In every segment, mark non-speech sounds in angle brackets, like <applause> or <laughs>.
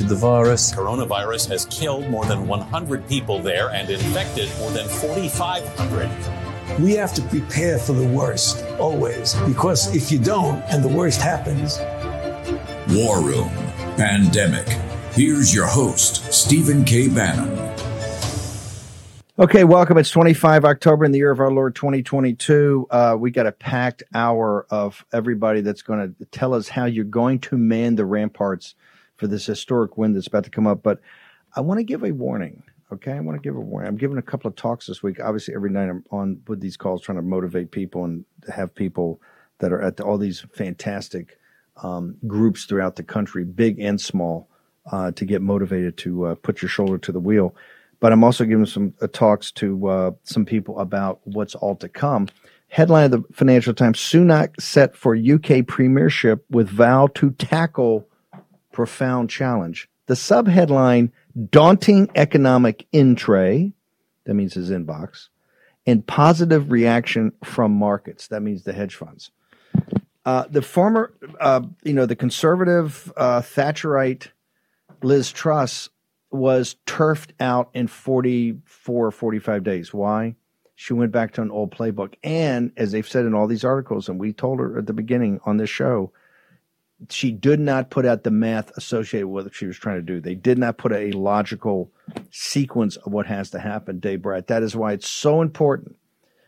the virus. Coronavirus has killed more than 100 people there and infected more than 4,500. We have to prepare for the worst, always, because if you don't and the worst happens. War Room Pandemic. Here's your host, Stephen K. Bannon. Okay, welcome. It's 25 October in the year of our Lord 2022. Uh, we got a packed hour of everybody that's going to tell us how you're going to man the ramparts for this historic win that's about to come up. But I want to give a warning. Okay, I want to give a warning. I'm giving a couple of talks this week. Obviously, every night I'm on with these calls trying to motivate people and have people that are at all these fantastic um, groups throughout the country, big and small, uh, to get motivated to uh, put your shoulder to the wheel. But I'm also giving some uh, talks to uh, some people about what's all to come. Headline of the Financial Times: Sunak set for UK premiership with vow to tackle profound challenge. The subheadline Daunting Economic Intray, that means his inbox, and positive reaction from markets, that means the hedge funds. Uh, the former, uh, you know, the conservative uh, Thatcherite Liz Truss was turfed out in 44 45 days. Why? She went back to an old playbook. And as they've said in all these articles, and we told her at the beginning on this show, she did not put out the math associated with what she was trying to do. They did not put a logical sequence of what has to happen day Brett. That is why it's so important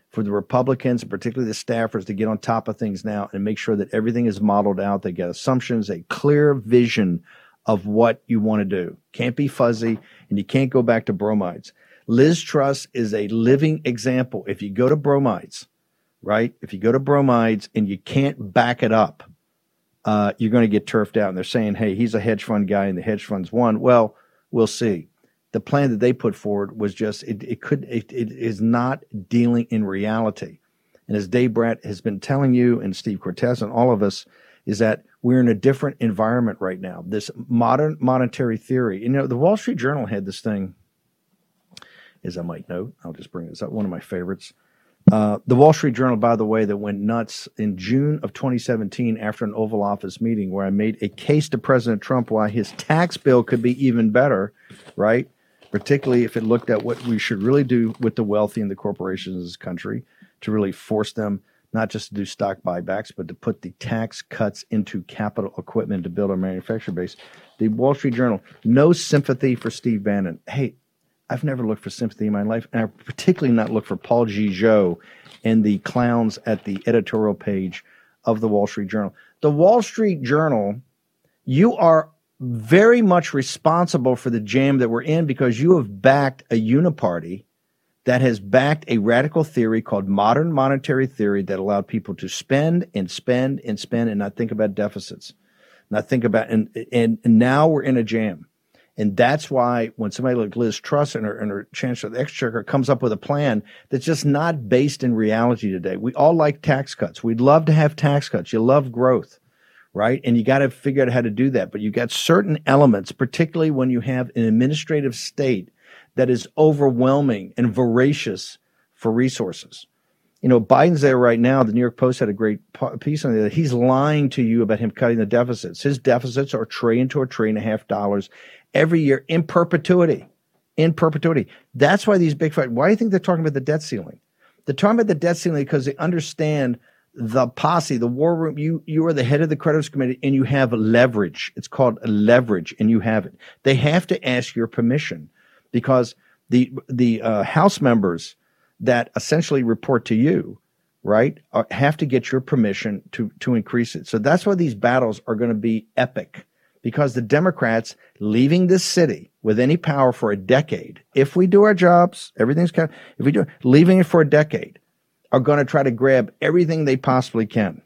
for the Republicans, and particularly the staffers, to get on top of things now and make sure that everything is modeled out. They get assumptions, a clear vision of what you want to do. Can't be fuzzy, and you can't go back to bromides. Liz Truss is a living example. If you go to bromides, right? If you go to bromides and you can't back it up, uh, you're going to get turfed out. And they're saying, hey, he's a hedge fund guy and the hedge funds won. Well, we'll see. The plan that they put forward was just, it, it could, it, it is not dealing in reality. And as Dave Brat has been telling you and Steve Cortez and all of us, is that we're in a different environment right now. This modern monetary theory, you know, the Wall Street Journal had this thing, as I might note, I'll just bring this up, one of my favorites. Uh, the Wall Street Journal, by the way, that went nuts in June of 2017 after an Oval Office meeting where I made a case to President Trump why his tax bill could be even better, right? Particularly if it looked at what we should really do with the wealthy and the corporations in this country to really force them not just to do stock buybacks, but to put the tax cuts into capital equipment to build our manufacturing base. The Wall Street Journal, no sympathy for Steve Bannon. Hey, I've never looked for sympathy in my life, and I particularly not looked for Paul Gigot and the clowns at the editorial page of the Wall Street Journal. The Wall Street Journal, you are very much responsible for the jam that we're in because you have backed a uniparty that has backed a radical theory called modern monetary theory that allowed people to spend and spend and spend and not think about deficits, not think about and and, and now we're in a jam. And that's why when somebody like Liz Truss and her, and her Chancellor of the Exchequer comes up with a plan that's just not based in reality today. We all like tax cuts. We'd love to have tax cuts. You love growth, right? And you got to figure out how to do that. But you've got certain elements, particularly when you have an administrative state that is overwhelming and voracious for resources. You know, Biden's there right now. The New York Post had a great piece on it. He's lying to you about him cutting the deficits. His deficits are a trillion to a trillion and a half dollars every year in perpetuity. In perpetuity. That's why these big fight. Why do you think they're talking about the debt ceiling? They're talking about the debt ceiling because they understand the posse, the war room. You you are the head of the creditors committee and you have leverage. It's called leverage, and you have it. They have to ask your permission because the the uh, House members that essentially report to you, right, have to get your permission to to increase it. So that's why these battles are going to be epic because the Democrats leaving this city with any power for a decade, if we do our jobs, everything's kind of, if we do leaving it for a decade, are going to try to grab everything they possibly can.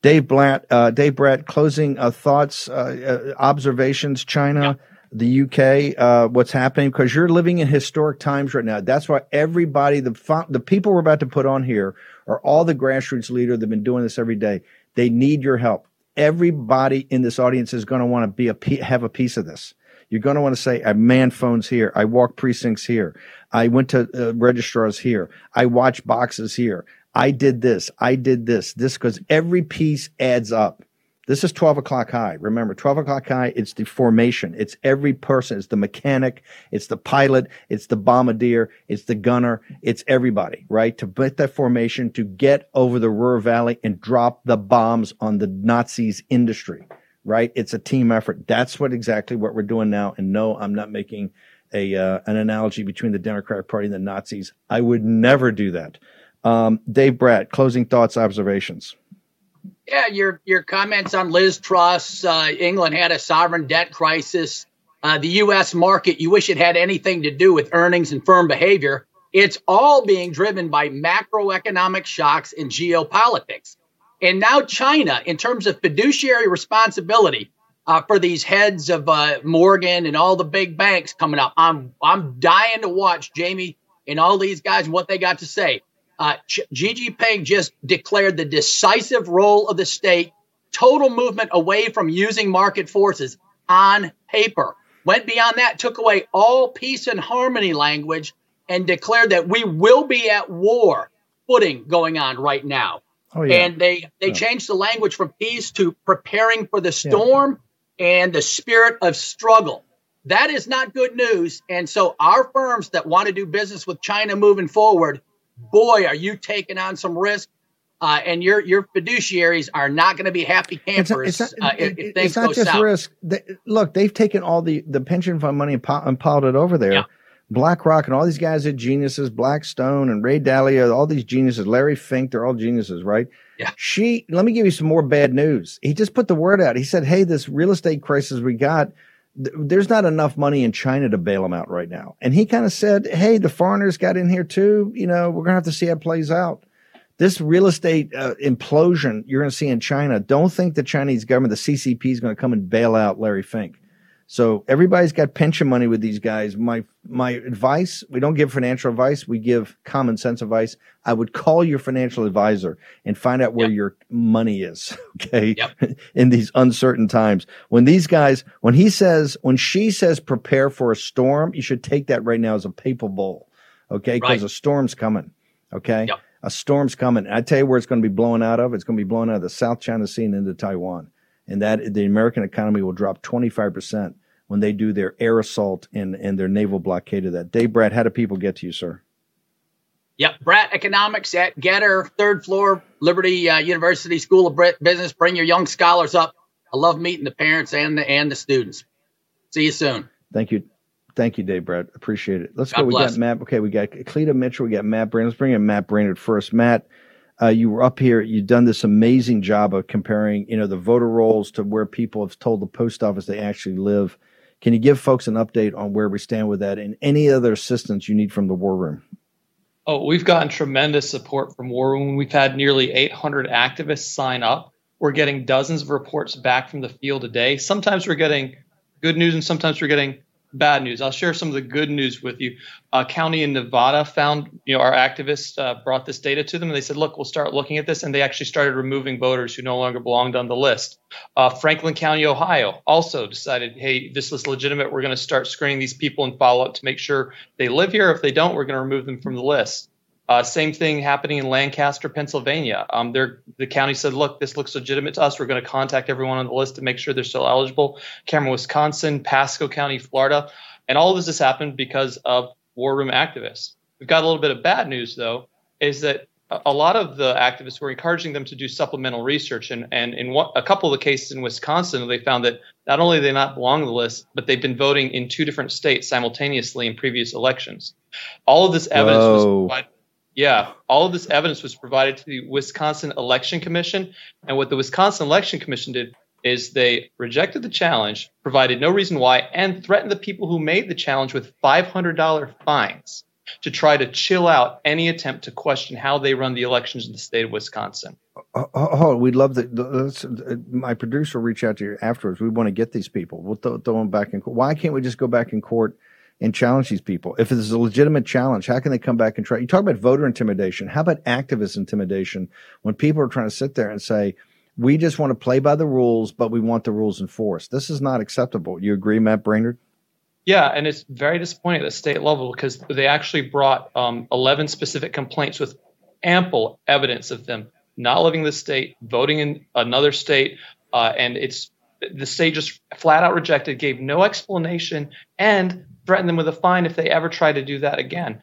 Dave Blatt, uh, Dave Bratt, closing uh, thoughts, uh, uh observations, China, the UK, uh, what's happening because you're living in historic times right now. That's why everybody, the the people we're about to put on here, are all the grassroots leaders. They've been doing this every day. They need your help. Everybody in this audience is going to want to be a have a piece of this. You're going to want to say, I man phones here. I walk precincts here. I went to uh, registrars here. I watch boxes here. I did this. I did this. This because every piece adds up. This is 12 o'clock high. Remember, 12 o'clock high, it's the formation. It's every person. It's the mechanic. It's the pilot. It's the bombardier. It's the gunner. It's everybody, right? To put that formation to get over the Ruhr Valley and drop the bombs on the Nazis industry, right? It's a team effort. That's what exactly what we're doing now. And no, I'm not making a, uh, an analogy between the Democratic Party and the Nazis. I would never do that. Um, Dave Bratt, closing thoughts, observations. Yeah, your your comments on Liz Truss. Uh, England had a sovereign debt crisis. Uh, the U.S. market, you wish it had anything to do with earnings and firm behavior. It's all being driven by macroeconomic shocks and geopolitics. And now China, in terms of fiduciary responsibility uh, for these heads of uh, Morgan and all the big banks coming up, I'm I'm dying to watch Jamie and all these guys what they got to say. Uh, Xi Jinping just declared the decisive role of the state, total movement away from using market forces on paper. Went beyond that, took away all peace and harmony language, and declared that we will be at war footing going on right now. Oh, yeah. And they they yeah. changed the language from peace to preparing for the storm yeah. and the spirit of struggle. That is not good news. And so our firms that want to do business with China moving forward boy, are you taking on some risk. Uh, and your your fiduciaries are not going to be happy campers it's not, uh, if, if things it's not just south. risk. They, look, they've taken all the, the pension fund money and, and piled it over there. Yeah. BlackRock and all these guys are geniuses. Blackstone and Ray Dalio, all these geniuses. Larry Fink, they're all geniuses, right? Yeah. Xi. Let me give you some more bad news. He just put the word out. He said, "Hey, this real estate crisis we got." There's not enough money in China to bail them out right now. And he kind of said, Hey, the foreigners got in here too. You know, we're going to have to see how it plays out. This real estate uh, implosion you're going to see in China, don't think the Chinese government, the CCP, is going to come and bail out Larry Fink. So everybody's got pension money with these guys. My my advice, we don't give financial advice, we give common sense advice. I would call your financial advisor and find out where yep. your money is, <laughs> okay? Yep. <laughs> In these uncertain times. When these guys, when he says, when Xi says prepare for a storm, you should take that right now as a papal bull, okay? Because right. a storm's coming, okay? Yep. A storm's coming. I tell you where it's going to be blowing out of. It's going to be blowing out of the South China Sea and into Taiwan and that the American economy will drop 25% when they do their air assault and, and their naval blockade of that. Dave Bratt, how do people get to you, sir? Yep, Bratt Economics at GETTR, third floor, Liberty uh, University School of Business. Bring your young scholars up. I love meeting the parents and the and the students. See you soon. Thank you. Thank you, Dave Bratt. Appreciate it. Let's God go. Bless. We got Matt. Okay, we got Cleta Mitchell. We got Matt Braynard. Let's bring in Matt Braynard first. Matt, uh, you were up here. You've done this amazing job of comparing, you know, the voter rolls to where people have told the post office they actually live. Can you give folks an update on where we stand with that and any other assistance you need from the War Room? Oh, we've gotten tremendous support from War Room. We've had nearly 800 activists sign up. We're getting dozens of reports back from the field a day. Sometimes we're getting good news and sometimes we're getting bad news. I'll share some of the good news with you. A county in Nevada found, you know, our activists uh, brought this data to them and they said, look, we'll start looking at this. And they actually started removing voters who no longer belonged on the list. Uh, Franklin County, Ohio also decided, hey, this is legitimate. We're going to start screening these people and follow up to make sure they live here. If they don't, we're going to remove them from the list. Uh, same thing happening in Lancaster, Pennsylvania. Um, the county said, look, this looks legitimate to us. We're going to contact everyone on the list to make sure they're still eligible. Cameron, Wisconsin, Pasco County, Florida. And all of this has happened because of war room activists. We've got a little bit of bad news, though, is that a lot of the activists were encouraging them to do supplemental research. And, and in what, a couple of the cases in Wisconsin, they found that not only do they not belong on the list, but they've been voting in two different states simultaneously in previous elections. All of this evidence Whoa. was provided yeah, all of this evidence was provided to the Wisconsin Election Commission. And what the Wisconsin Election Commission did is they rejected the challenge, provided no reason why, and threatened the people who made the challenge with $500 fines. to try to chill out any attempt to question how they run the elections in the state of Wisconsin. Oh, oh we'd love that. My producer will reach out to you afterwards. We want to get these people. We'll throw them back in court. Why can't we just go back in court and challenge these people? If it's a legitimate challenge, how can they come back and try? You talk about voter intimidation. How about activist intimidation when people are trying to sit there and say, we just want to play by the rules, but we want the rules enforced. This is not acceptable. You agree, Matt Braynard? Yeah, and it's very disappointing at the state level because they actually brought um, 11 specific complaints with ample evidence of them not living in the state, voting in another state, uh, and it's the state just flat out rejected, gave no explanation, and threatened them with a fine if they ever try to do that again.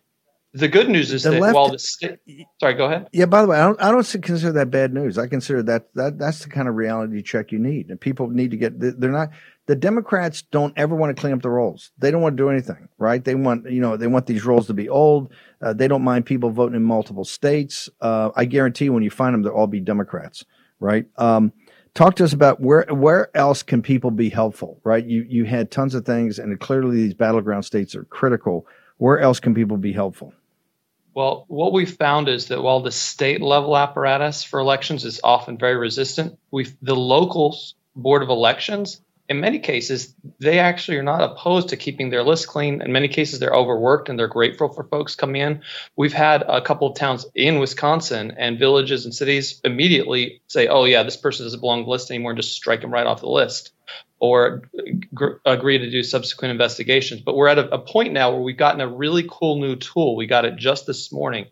The good news is the that left, while the state, sorry, go ahead. Yeah, by the way, I don't, I don't consider that bad news. I consider that that that's the kind of reality check you need, and people need to get. They're not. The Democrats don't ever want to clean up the rolls. They don't want to do anything, right? They want, you know, they want these rolls to be old. Uh, they don't mind people voting in multiple states. Uh, I guarantee when you find them, they'll all be Democrats, right? Um, talk to us about where where else can people be helpful, right? You you had tons of things, and clearly these battleground states are critical. Where else can people be helpful? Well, what we've found is that while the state level apparatus for elections is often very resistant, we the local board of elections, in many cases, they actually are not opposed to keeping their list clean. In many cases, they're overworked and they're grateful for folks coming in. We've had a couple of towns in Wisconsin and villages and cities immediately say, "Oh yeah, this person doesn't belong on the list anymore," and just strike them right off the list or gr- agree to do subsequent investigations. But we're at a, a, point now where we've gotten a really cool new tool. We got it just this morning.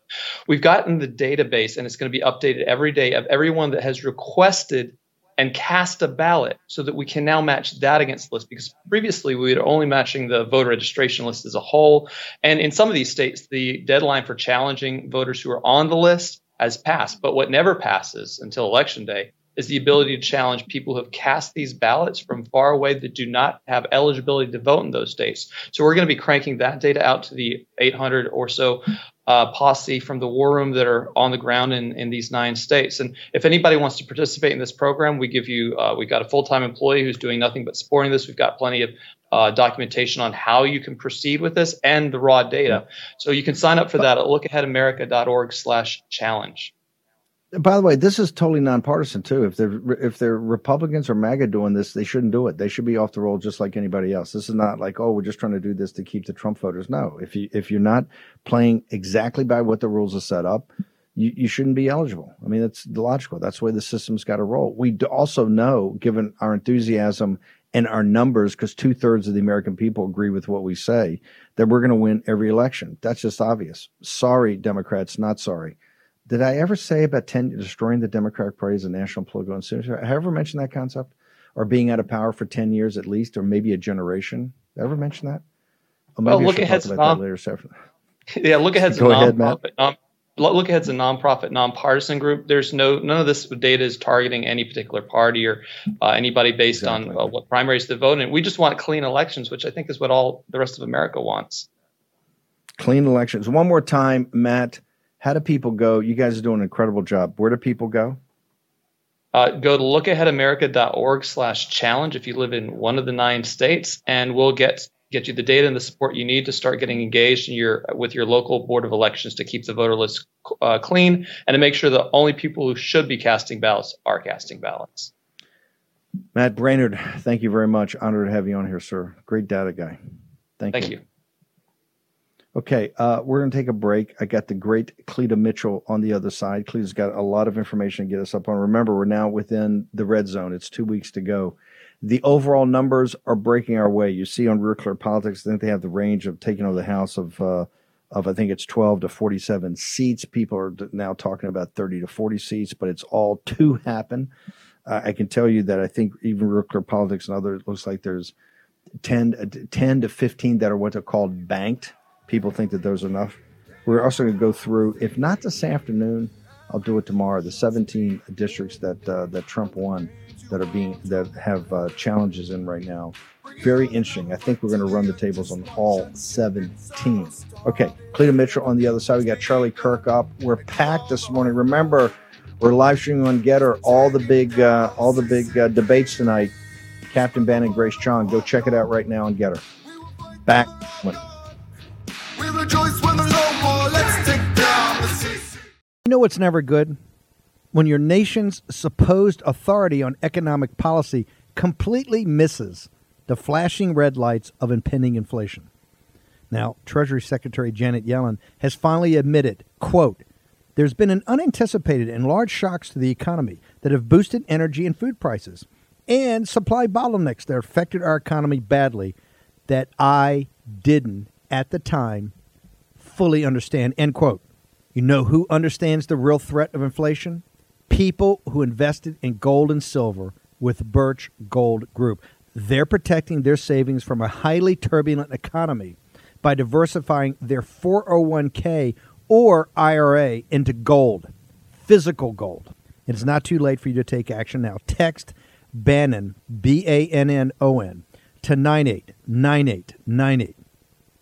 We've gotten the database, and it's going to be updated every day of everyone that has requested and cast a ballot so that we can now match that against the list because previously we were only matching the voter registration list as a whole. And in some of these states, the deadline for challenging voters who are on the list has passed. But what never passes until election day is the ability to challenge people who have cast these ballots from far away that do not have eligibility to vote in those states. So we're going to be cranking that data out to the 800 or so uh, posse from the war room that are on the ground in, in these nine states. And if anybody wants to participate in this program, we give you, uh, we've got a full time employee who's doing nothing but supporting this. We've got plenty of uh, documentation on how you can proceed with this and the raw data. So you can sign up for that at lookaheadamerica.org slash challenge by the way, this is totally nonpartisan too. If they're if they're Republicans or MAGA doing this, they shouldn't do it. They should be off the roll just like anybody else. This is not like oh, we're just trying to do this to keep the Trump voters. No, if you if you're not playing exactly by what the rules are set up, you, you shouldn't be eligible. I mean, that's logical. That's the way the system's got to roll. We also know, given our enthusiasm and our numbers, because two thirds of the American people agree with what we say, that we're going to win every election. That's just obvious. Sorry, Democrats, not sorry. Did I ever say about 10 destroying the Democratic Party as a national political institution? Have I ever mentioned that concept? Or being out of power for 10 years at least, or maybe a generation? Did I ever mention that? Or well, look ahead to non- later, Yeah, look ahead's Go a ahead, nonprofit. Non- look ahead's a nonprofit, nonpartisan group. There's no none of this data is targeting any particular party or uh, anybody based exactly. on uh, what primaries to vote in. We just want clean elections, which I think is what all the rest of America wants. Clean elections. One more time, Matt how do people go? You guys are doing an incredible job. Where do people go? Uh, go to lookaheadamerica.org slash challenge if you live in one of the nine states, and we'll get get you the data and the support you need to start getting engaged in your with your local board of elections to keep the voter list uh, clean and to make sure the only people who should be casting ballots are casting ballots. Matt Braynard, thank you very much. Honored to have you on here, sir. Great data guy. Thank, thank you. you. Okay, uh, we're going to take a break. I got the great Cleta Mitchell on the other side. Cleta's got a lot of information to get us up on. Remember, we're now within the red zone. It's two weeks to go. The overall numbers are breaking our way. You see on Real Clear Politics, I think they have the range of taking over the House of, uh, of I think it's 12 to 47 seats. People are now talking about 30 to 40 seats, but it's all <laughs> to happen. Uh, I can tell you that I think even Real Clear Politics and others, looks like there's 10, 10 to 15 that are what are called banked people think that those are enough. We're also going to go through, if not this afternoon, I'll do it tomorrow. The 17 districts that uh, that Trump won that are being that have uh, challenges in right now. Very interesting. I think we're going to run the tables on all 17. Okay, Cleta Mitchell on the other side. We got Charlie Kirk up. We're packed this morning. Remember, we're live streaming on Gettr all the big uh, all the big uh, debates tonight. Captain and Grace Chung. Go check it out right now on Gettr. Back. When- rejoice when the Lord know what's never good? When your nation's supposed authority on economic policy completely misses the flashing red lights of impending inflation. Now, Treasury Secretary Janet Yellen has finally admitted, quote, there's been an unanticipated and large shocks to the economy that have boosted energy and food prices and supply bottlenecks that affected our economy badly that I didn't at the time fully understand. End quote. You know who understands the real threat of inflation? People who invested in gold and silver with Birch Gold Group. They're protecting their savings from a highly turbulent economy by diversifying their 401k or IRA into gold, physical gold. It's not too late for you to take action now. Text Bannon, B A N N O N, to 989898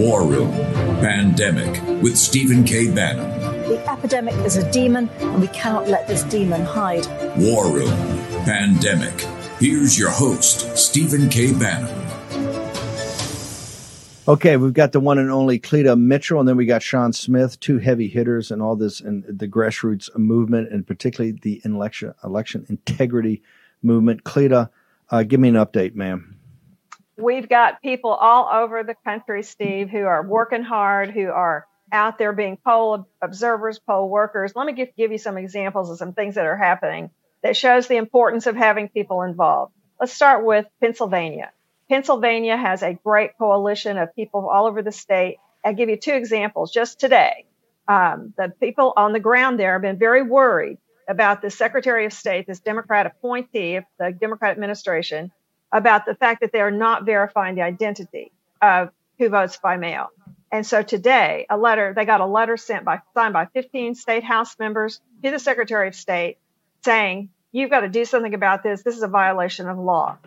War Room Pandemic with Stephen K. Bannon. The epidemic is a demon, and we cannot let this demon hide. War Room Pandemic. Here's your host, Stephen K. Bannon. Okay, we've got the one and only Cleta Mitchell, and then we got Sean Smith, two heavy hitters and all this and the grassroots movement, and particularly the election election integrity movement. Cleta, uh, give me an update, ma'am. We've got people all over the country, Steve, who are working hard, who are out there being poll observers, poll workers. Let me give, give you some examples of some things that are happening that shows the importance of having people involved. Let's start with Pennsylvania. Pennsylvania has a great coalition of people all over the state. I'll give you two examples just today. Um, the people on the ground there have been very worried about the Secretary of State, this Democrat appointee of the Democrat administration, about the fact that they are not verifying the identity of who votes by mail. And so today, a letter, they got a letter sent by, signed by 15 state house members to the Secretary of State saying, you've got to do something about this. This is a violation of law.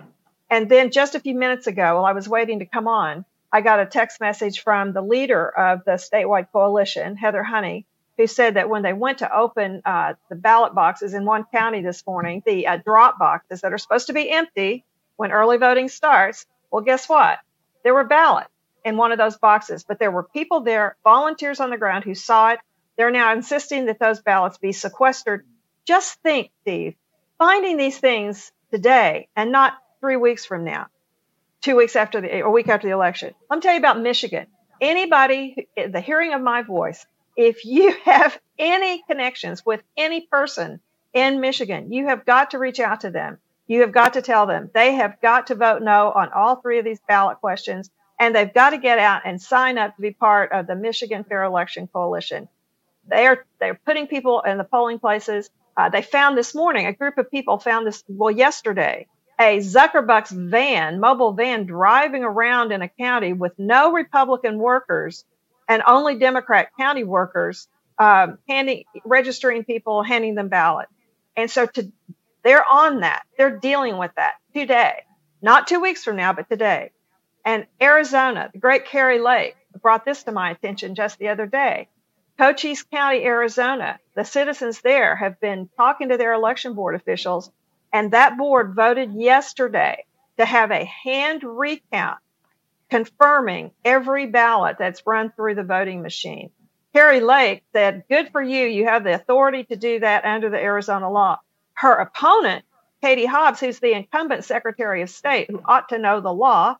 And then just a few minutes ago, while I was waiting to come on, I got a text message from the leader of the statewide coalition, Heather Honey, who said that when they went to open uh, the ballot boxes in one county this morning, the uh, drop boxes that are supposed to be empty when early voting starts, well, guess what? There were ballots in one of those boxes, but there were people there, volunteers on the ground who saw it. They're now insisting that those ballots be sequestered. Just think, Steve, finding these things today and not three weeks from now, two weeks after the, a week after the election. Let me tell you about Michigan. Anybody, the hearing of my voice, if you <laughs> have any connections with any person in Michigan, you have got to reach out to them. You have got to tell them they have got to vote no on all three of these ballot questions, and they've got to get out and sign up to be part of the Michigan Fair Election Coalition. They are they're putting people in the polling places. Uh, they found this morning a group of people found this well yesterday a Zuckerbucks van, mobile van, driving around in a county with no Republican workers and only Democrat county workers, um, handing, registering people, handing them ballots. And so to, they're on that. They're dealing with that today, not two weeks from now, but today. And Arizona, the great Kari Lake brought this to my attention just the other day. Cochise County, Arizona, the citizens there have been talking to their election board officials and that board voted yesterday to have a hand recount confirming every ballot that's run through the voting machine. Kari Lake said, Good for you. You have the authority to do that under the Arizona law. Her opponent, Katie Hobbs, who's the incumbent Secretary of State, who ought to know the law,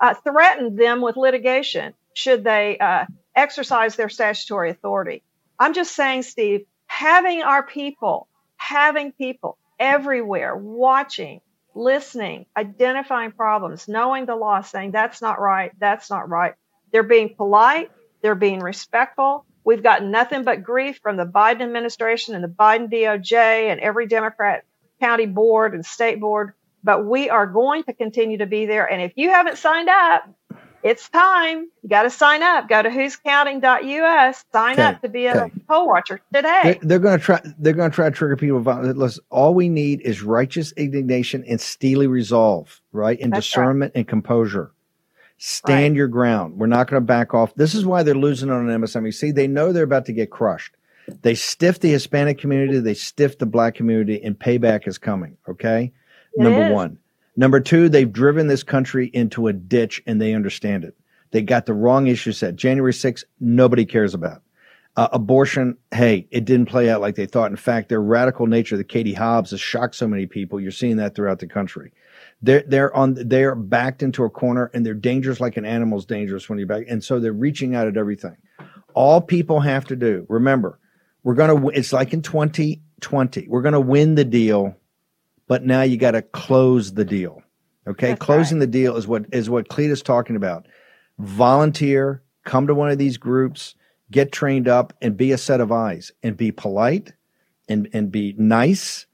uh, threatened them with litigation should they uh, exercise their statutory authority. I'm just saying, Steve, having our people, having people everywhere, watching, listening, identifying problems, knowing the law, saying that's not right, that's not right. They're being polite, they're being respectful. We've gotten nothing but grief from the Biden administration and the Biden DOJ and every Democrat county board and state board, but we are going to continue to be there. And if you haven't signed up, it's time. You got to sign up. Go to who'scounting.us. Sign Okay, up to be a okay. poll watcher today. They're, they're going to try. They're going to try to trigger people. violence. Listen, all we need is righteous indignation and steely resolve, right? And That's right. discernment and composure. Stand your ground. We're not going to back off. This is why they're losing on MSNBC. See, they know they're about to get crushed. They stiff the Hispanic community. They stiff the Black community, and payback is coming. Okay, It number is. one. Number two, they've driven this country into a ditch, and they understand it. They got the wrong issue set. January 6th, nobody cares about. Uh, abortion, hey, it didn't play out like they thought. In fact, their radical nature, the Katie Hobbs, has shocked so many people. You're seeing that throughout the country. They're they're on they're backed into a corner, and they're dangerous like an animal's dangerous when you're back. And so they're reaching out at everything. All people have to do, remember, we're gonna. It's like in 2020, we're gonna win the deal, but now you got to close the deal. Okay, That's closing the deal is what is what Cleta's talking about. Volunteer, come to one of these groups, get trained up, and be a set of eyes, and be polite, and and be nice,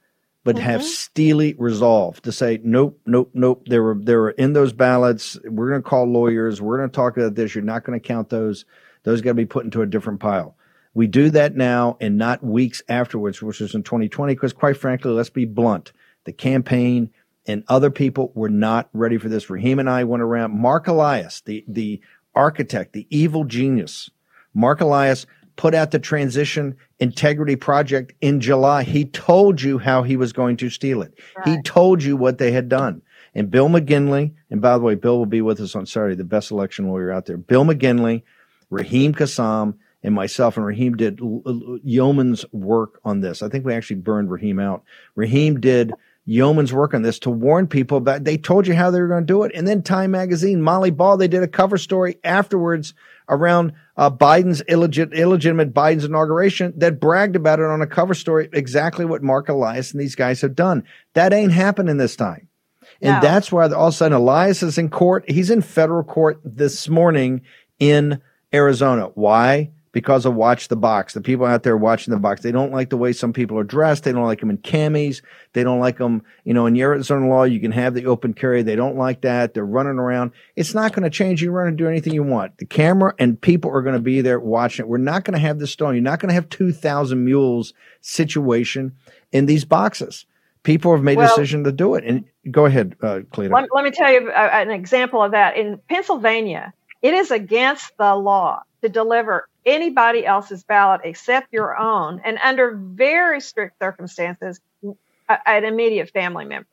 but have Mhm. steely resolve to say nope, nope, nope. There were there were in those ballots. We're going to call lawyers. We're going to talk about this. You're not going to count those. Those got to be put into a different pile. We do that now and not weeks afterwards, which was in 2020. Because quite frankly, let's be blunt, the campaign and other people were not ready for this. Raheem and I went around. Mark Elias, the the architect, the evil genius, Mark Elias put out the transition integrity project in July. He told you how he was going to steal it. He told you what they had done. And Bill McGinley, and by the way, Bill will be with us on Saturday, the best election lawyer out there. Bill McGinley, Raheem Kassam, and myself and Raheem did yeoman's work on this. I think we actually burned Raheem out. Raheem did yeoman's work on this to warn people about. They told you how they were going to do it, and then Time Magazine, Molly Ball, they did a cover story afterwards around uh, Biden's illegit- illegitimate Biden's inauguration that bragged about it on a cover story. Exactly what Mark Elias and these guys have done. That ain't happening this time. And No. that's why all of a sudden Elias is in court. He's in federal court this morning in Arizona. Why? Because of Watch the Box. The people out there watching the box, they don't like the way some people are dressed. They don't like them in camis. They don't like them, you know, in your Arizona law, you can have the open carry. They don't like that. They're running around. It's not going to change. You run and do anything you want. The camera and people are going to be there watching it. We're not going to have this stone. You're not going to have 2,000 mules situation in these boxes. People have made a Well- decision to do it. And go ahead, uh, Cleta. Let, let me tell you uh, an example of that. In Pennsylvania, it is against the law to deliver anybody else's ballot except your own, and under very strict circumstances, a- an immediate family member.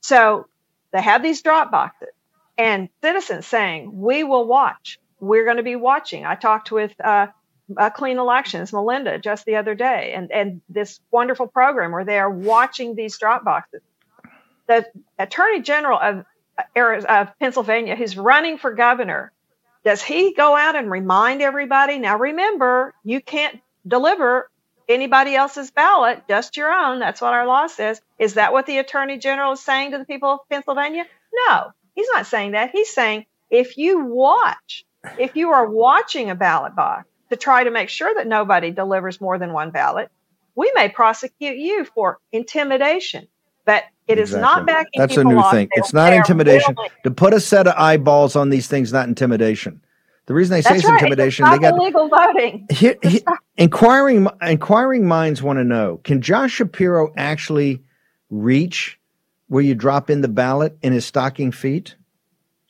So they have these drop boxes, and citizens saying, "We will watch. We're going to be watching." I talked with uh, uh, Clean Elections, Melinda, just the other day, and and this wonderful program where they are watching these drop boxes the attorney general of, of Pennsylvania, who's running for governor, does he go out and remind everybody? Now, remember, you can't deliver anybody else's ballot, just your own. That's what our law says. Is that what the attorney general is saying to the people of Pennsylvania? No, he's not saying that. He's saying if you watch, if you are watching a ballot box to try to make sure that nobody delivers more than one ballot, we may prosecute you for intimidation. But it is not Exactly. backing That's a new thing. It's not intimidation. To put a set of eyeballs on these things, not intimidation. The reason they say it's right. intimidation, It's they got illegal voting. here, he- inquiring inquiring minds want to know: Can Josh Shapiro actually reach where you drop in the ballot in his stocking feet?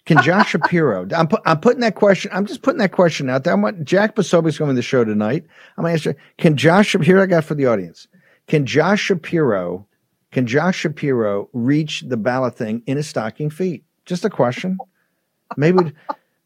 Can Josh <laughs> Shapiro? I'm put, I'm putting that question. I'm just putting that question out there. I want Jack Posobiec's coming to the show tonight. I'm going to answer. Can Josh Shapiro? I got for the audience. Can Josh Shapiro? Can Josh Shapiro reach the ballot thing in his stocking feet? Just a question. Maybe.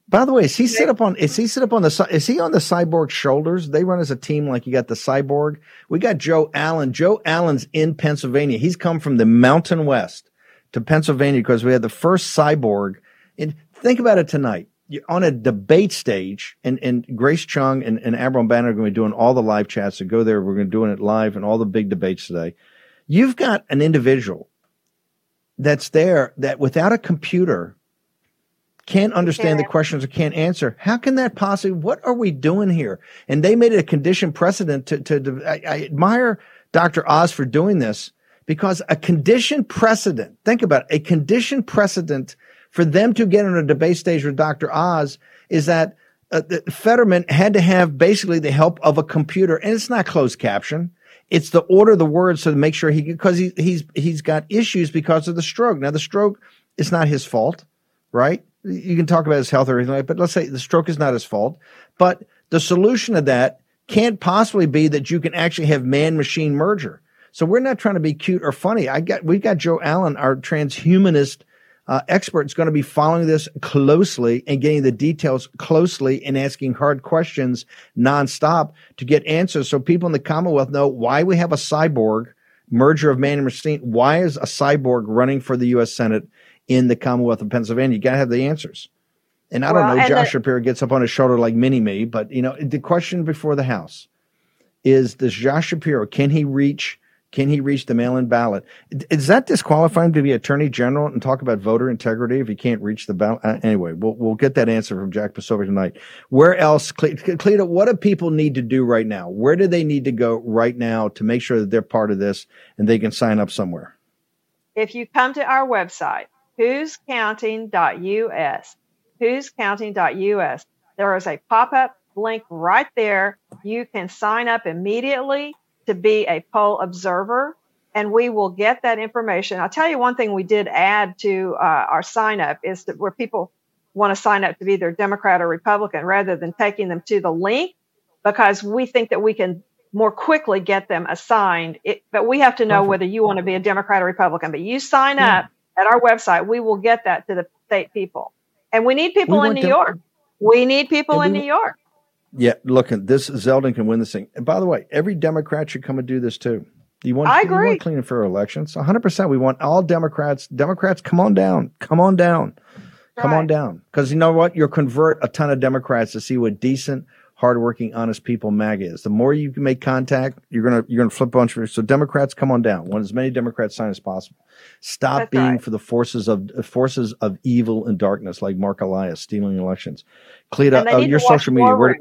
By the way, is he sit up on? Is he sit up on the? Is he on the cyborg shoulders? They run as a team, like you got the cyborg. We got Joe Allen. Joe Allen's in Pennsylvania. He's come from the Mountain West to Pennsylvania because we had the first cyborg. And think about it tonight. You're on a debate stage, and, and Grace Chung and, and Abraham Banner are going to be doing all the live chats. So go there. We're going to be doing it live and all the big debates today. You've got an individual that's there that without a computer can't understand the questions or can't answer. How can that possibly? What are we doing here? And they made it a condition precedent to. to, to I, I admire Dr. Oz for doing this because a condition precedent. Think about it, a condition precedent for them to get on a debate stage with Dr. Oz is that uh, Fetterman had to have basically the help of a computer, and it's not closed caption. It's the order of the words to make sure he because he, he's he's got issues because of the stroke. Now the stroke is not his fault, right? You can talk about his health or anything like, but let's say the stroke is not his fault. But the solution to that can't possibly be that you can actually have man machine merger. So we're not trying to be cute or funny. I got we've got Joe Allen, our transhumanist uh, expert, is going to be following this closely and getting the details closely and asking hard questions nonstop to get answers, so people in the Commonwealth know why we have a cyborg merger of man and machine. Why is a cyborg running for the U.S. Senate in the Commonwealth of Pennsylvania? You got to have the answers. And I don't know, Josh the- Shapiro gets up on his shoulder like mini me, but you know, the question before the House is: Does Josh Shapiro can he reach can he reach the mail in ballot? Does that disqualify him to be attorney general and talk about voter integrity if he can't reach the ballot? Uh, anyway, we'll, we'll get that answer from Jack Posobiec tonight. Where else, Cleta, what do people need to do right now? Where do they need to go right now to make sure that they're part of this and they can sign up somewhere? If you come to our website, who'scounting.us, who'scounting.us, there is a pop up link right there. You can sign up immediately to be a poll observer and we will get that information. I'll tell you one thing we did add to uh, our sign up is that where people want to sign up to be either Democrat or Republican rather than taking them to the link because we think that we can more quickly get them assigned. It, but we have to know Perfect. whether you want to be a Democrat or Republican. But you sign yeah. up at our website, we will get that to the state people. And we need people we in New York. We need people in New York. Yeah, look, this Zeldin can win this thing. And by the way, every Democrat should come and do this too. You want, I agree. You want clean and fair elections? 100%. We want all Democrats. Democrats, come on down. Come on down. Come on down. Because you know what? You'll convert a ton of Democrats to see what decent, hardworking, honest people MAG is. The more you can make contact, you're gonna you're gonna flip a bunch of so Democrats, come on down. Want as many Democrats sign as possible. Stop That's being right. for the forces of forces of evil and darkness like Mark Elias stealing elections. Cleta, uh, your social media. Where,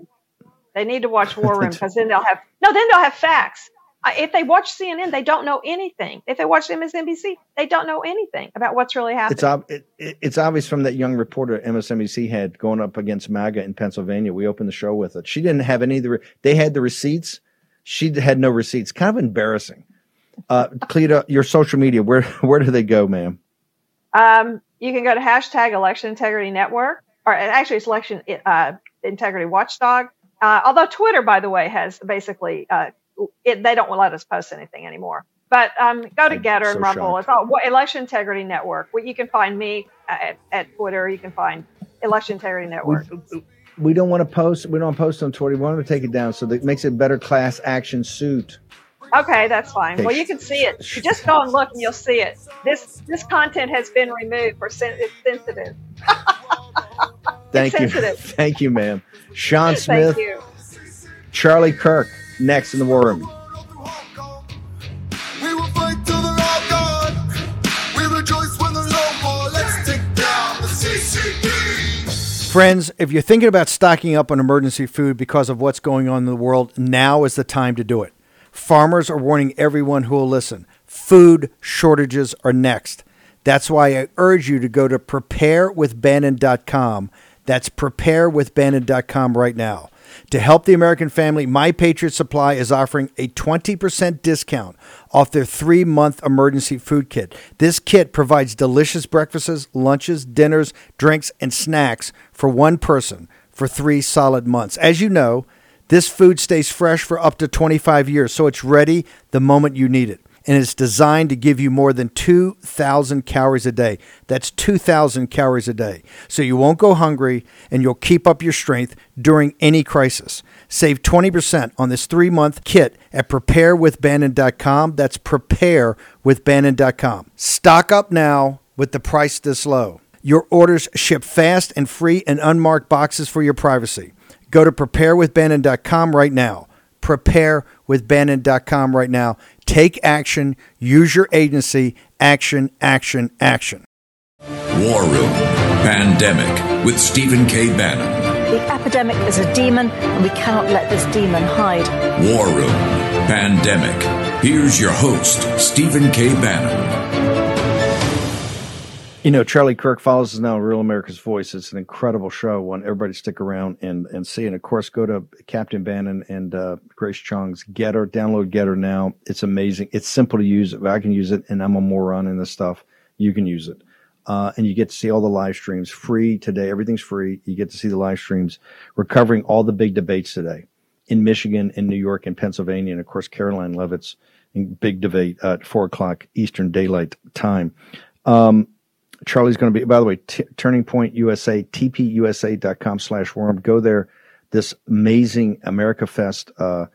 they need to watch War <laughs> Room because then they'll have no. Then they'll have facts. If they watch CNN, they don't know anything. If they watch MSNBC, they don't know anything about what's really happening. It's, ob- it, it's obvious from that young reporter MSNBC had going up against MAGA in Pennsylvania. We opened the show with it. She didn't have any of the. Re- they had the receipts. She had no receipts. Kind of embarrassing. Uh, <laughs> Cleta, your social media. Where where do they go, ma'am? Um, you can go to hashtag Election Integrity Network, or actually, it's Election uh, Integrity Watchdog uh, although Twitter, by the way, has basically uh, it, they don't let us post anything anymore. But um, go to Gettr so and Rumble. Shocked. It's all Election Integrity Network. You can find me at, at Twitter. You can find Election Integrity Network. We, we don't want to post. We don't post on Twitter. We want to take it down so that it makes it a better class action suit. Okay, that's fine. Okay. Well, you can see it. You just go and look, and you'll see it. This this content has been removed for sen- it's sensitive. <laughs> Thank you. <laughs> Thank you, ma'am. Sean Smith. Charlie Kirk next in the war room. Friends, if you're thinking about stocking up on emergency food because of what's going on in the world, now is the time to do it. Farmers are warning everyone who will listen. Food shortages are next. That's why I urge you to go to preparewithbannon.com that's preparewithbannon.com right now. To help the American family, My Patriot Supply is offering a 20% discount off their three month emergency food kit. This kit provides delicious breakfasts, lunches, dinners, drinks, and snacks for one person for three solid months. As you know, this food stays fresh for up to 25 years, so it's ready the moment you need it and it's designed to give you more than 2,000 calories a day. That's 2,000 calories a day. So you won't go hungry and you'll keep up your strength during any crisis. Save 20% on this three month kit at preparewithbannon.com. That's preparewithbannon.com. Stock up now with the price this low. Your orders ship fast and free in unmarked boxes for your privacy. Go to preparewithbannon.com right now. Preparewithbannon.com right now Take action. Use your agency. Action, action, action. War Room Pandemic with Stephen K. Bannon. The epidemic is a demon, and we cannot let this demon hide. War Room Pandemic. Here's your host, Stephen K. Bannon. You know, Charlie Kirk follows us now Real America's Voice. It's an incredible show. Want everybody stick around and, and see. And of course, go to Captain Bannon and uh, Grace Chung's Gettr. Download Gettr now. It's amazing. It's simple to use. I can use it, and I'm a moron in this stuff. You can use it. Uh, and you get to see all the live streams free today. Everything's free. You get to see the live streams. We're covering all the big debates today in Michigan, in New York, and Pennsylvania, and of course, Karoline Leavitt's big debate at four o'clock Eastern Daylight Time. Um, Charlie's going to be, by the way, t- Turning Point USA, tpusa.com slash worm. Go there. This amazing America Fest uh,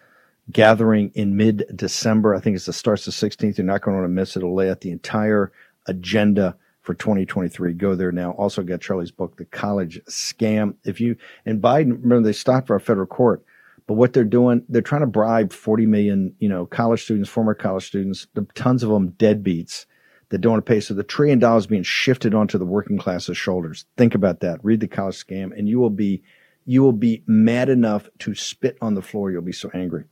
gathering in mid December. I think the starts the 16th. You're not going to want to miss it. It'll lay out the entire agenda for 2023. Go there now. Also got Charlie's book, The College Scam. If you, and Biden, remember they stopped for a federal court, but what they're doing, they're trying to bribe 40 million, you know, college students, former college students, tons of them deadbeats that don't want to pay. So the trillion dollars being shifted onto the working class's shoulders. Think about that. Read the college scam, and you will be you will be mad enough to spit on the floor. You'll be so angry.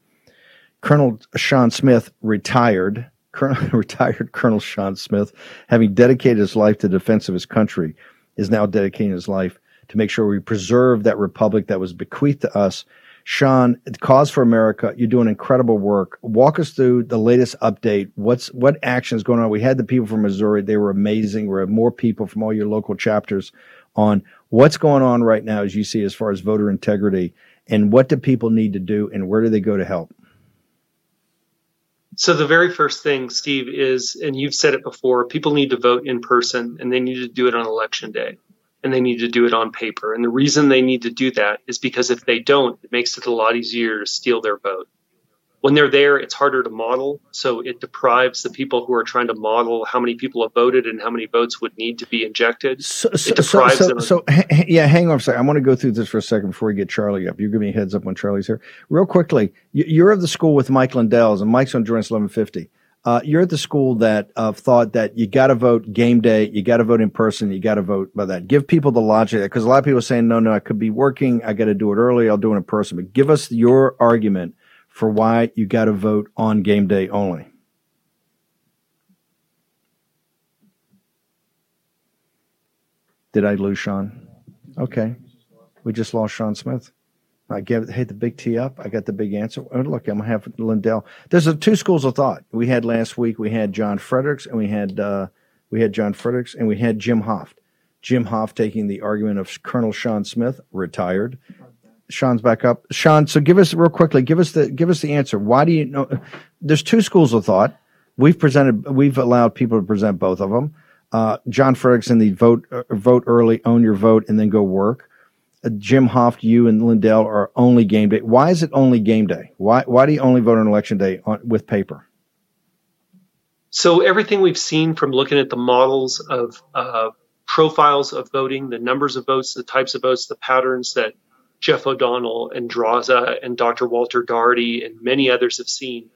Colonel Sean Smith retired. Colonel, <laughs> retired Colonel Sean Smith, having dedicated his life to the defense of his country, is now dedicating his life to make sure we preserve that republic that was bequeathed to us Sean, Cause for America, you're doing incredible work. Walk us through the latest update. What's what action is going on? We had the people from Missouri; they were amazing. We have more people from all your local chapters on what's going on right now, as you see, as far as voter integrity, and what do people need to do, and where do they go to help? So the very first thing, Steve, is, and you've said it before, people need to vote in person, and they need to do it on election day and they need to do it on paper. And the reason they need to do that is because if they don't, it makes it a lot easier to steal their vote. When they're there, it's harder to model. So it deprives the people who are trying to model how many people have voted and how many votes would need to be injected. So, so, so, so, so, yeah, hang on a second. I want to go through this for a second before we get Charlie up. You give me a heads up when Charlie's here. Real quickly, you're of the school with Mike Lindell's, and Mike's on join 1150 uh, you're at the school that uh, thought that you got to vote game day, you got to vote in person, you got to vote by that. Give people the logic because a lot of people are saying, no, no, I could be working, I got to do it early, I'll do it in person. But give us your argument for why you got to vote on game day only. Did I lose Sean? Okay, we just lost Sean Smith. I gave hey the big T up. I got the big answer. Oh, look, I'm gonna have Lindell. There's two schools of thought. We had last week. We had John Fredericks and we had uh, we had John Fredericks and we had Jim Hoft. Jim Hoft taking the argument of Colonel Sean Smith, retired. Sean's back up. Sean, so give us real quickly. Give us the give us the answer. Why do you know? There's two schools of thought. We've presented. We've allowed people to present both of them. Uh, John Fredericks in the vote uh, vote early, own your vote, and then go work. Jim Hoft, you and Lindell are only game day. Why is it only game day? Why why do you only vote on election day on, with paper? So everything we've seen from looking at the models of uh, profiles of voting, the numbers of votes, the types of votes, the patterns that Jeff O'Donnell and Draza and Dr. Walter Daugherty and many others have seen,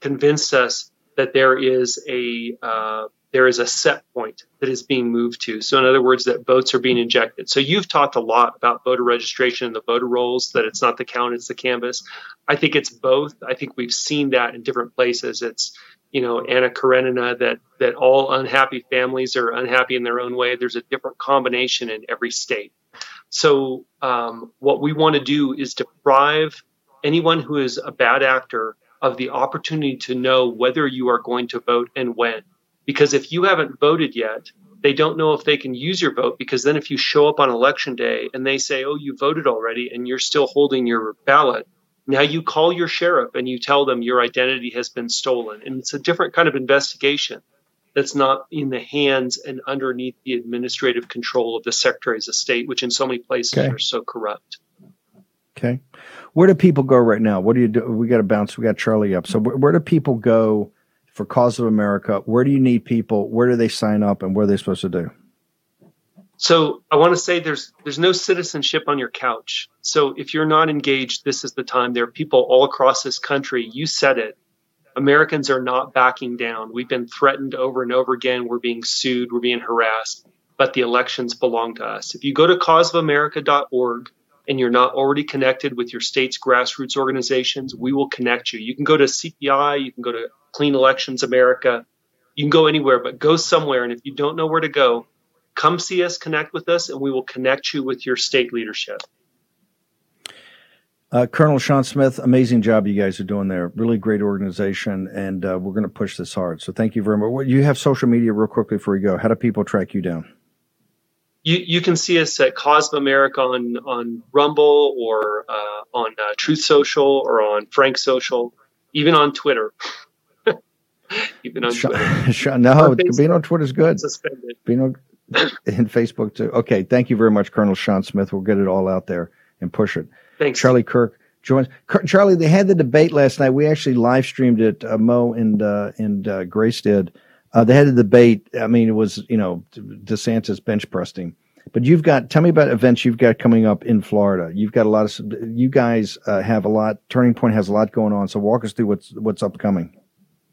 convinced us that there is a uh, there is a set point that is being moved to. So, in other words, that votes are being injected. So, you've talked a lot about voter registration and the voter rolls, that it's not the count, it's the canvass. I think it's both. I think we've seen that in different places. It's, you know, Anna Karenina, that, that all unhappy families are unhappy in their own way. There's a different combination in every state. So, um, what we want to do is deprive anyone who is a bad actor of the opportunity to know whether you are going to vote and when. Because if you haven't voted yet, they don't know if they can use your vote because then if you show up on election day and they say, oh, you voted already and you're still holding your ballot, now you call your sheriff and you tell them your identity has been stolen. And it's a different kind of investigation that's not in the hands and underneath the administrative control of the secretaries of state, which in so many places okay. are so corrupt. Okay. Where do people go right now? What do you do? We got to bounce. We got Charlie up. So where, where do people go for Cause of America? Where do you need people? Where do they sign up, and what are they supposed to do? So I want to say there's there's no citizenship on your couch. So if you're not engaged, this is the time. There are people all across this country. You said it. Americans are not backing down. We've been threatened over and over again. We're being sued. We're being harassed. But the elections belong to us. If you go to causeofamerica.org and you're not already connected with your state's grassroots organizations, we will connect you. You can go to CPI. You can go to Clean Elections America. You can go anywhere, but go somewhere. And if you don't know where to go, come see us, connect with us, and we will connect you with your state leadership. Uh, Colonel Sean Smith, amazing job you guys are doing there. Really great organization, and uh, we're going to push this hard. So thank you very much. You have social media real quickly before we go. How do people track you down? You, you can see us at Cause of America on, on Rumble or uh, on uh, Truth Social or on Frank Social, even on Twitter. <laughs> even on Sean, Twitter. <laughs> Sean, no, On being on Twitter is good. Suspended. Being on in Facebook too. Okay, thank you very much, Colonel Sean Smith. We'll get it all out there and push it. Thanks. Charlie Kirk joins. Charlie, they had the debate last night. We actually live streamed it. Uh, Mo and uh, and uh, Grace did. Uh, they had a debate. I mean, it was you know DeSantis bench pressing. But you've got. Tell me about events you've got coming up in Florida. You've got a lot of. You guys uh, have a lot. Turning Point has a lot going on. So walk us through what's what's upcoming.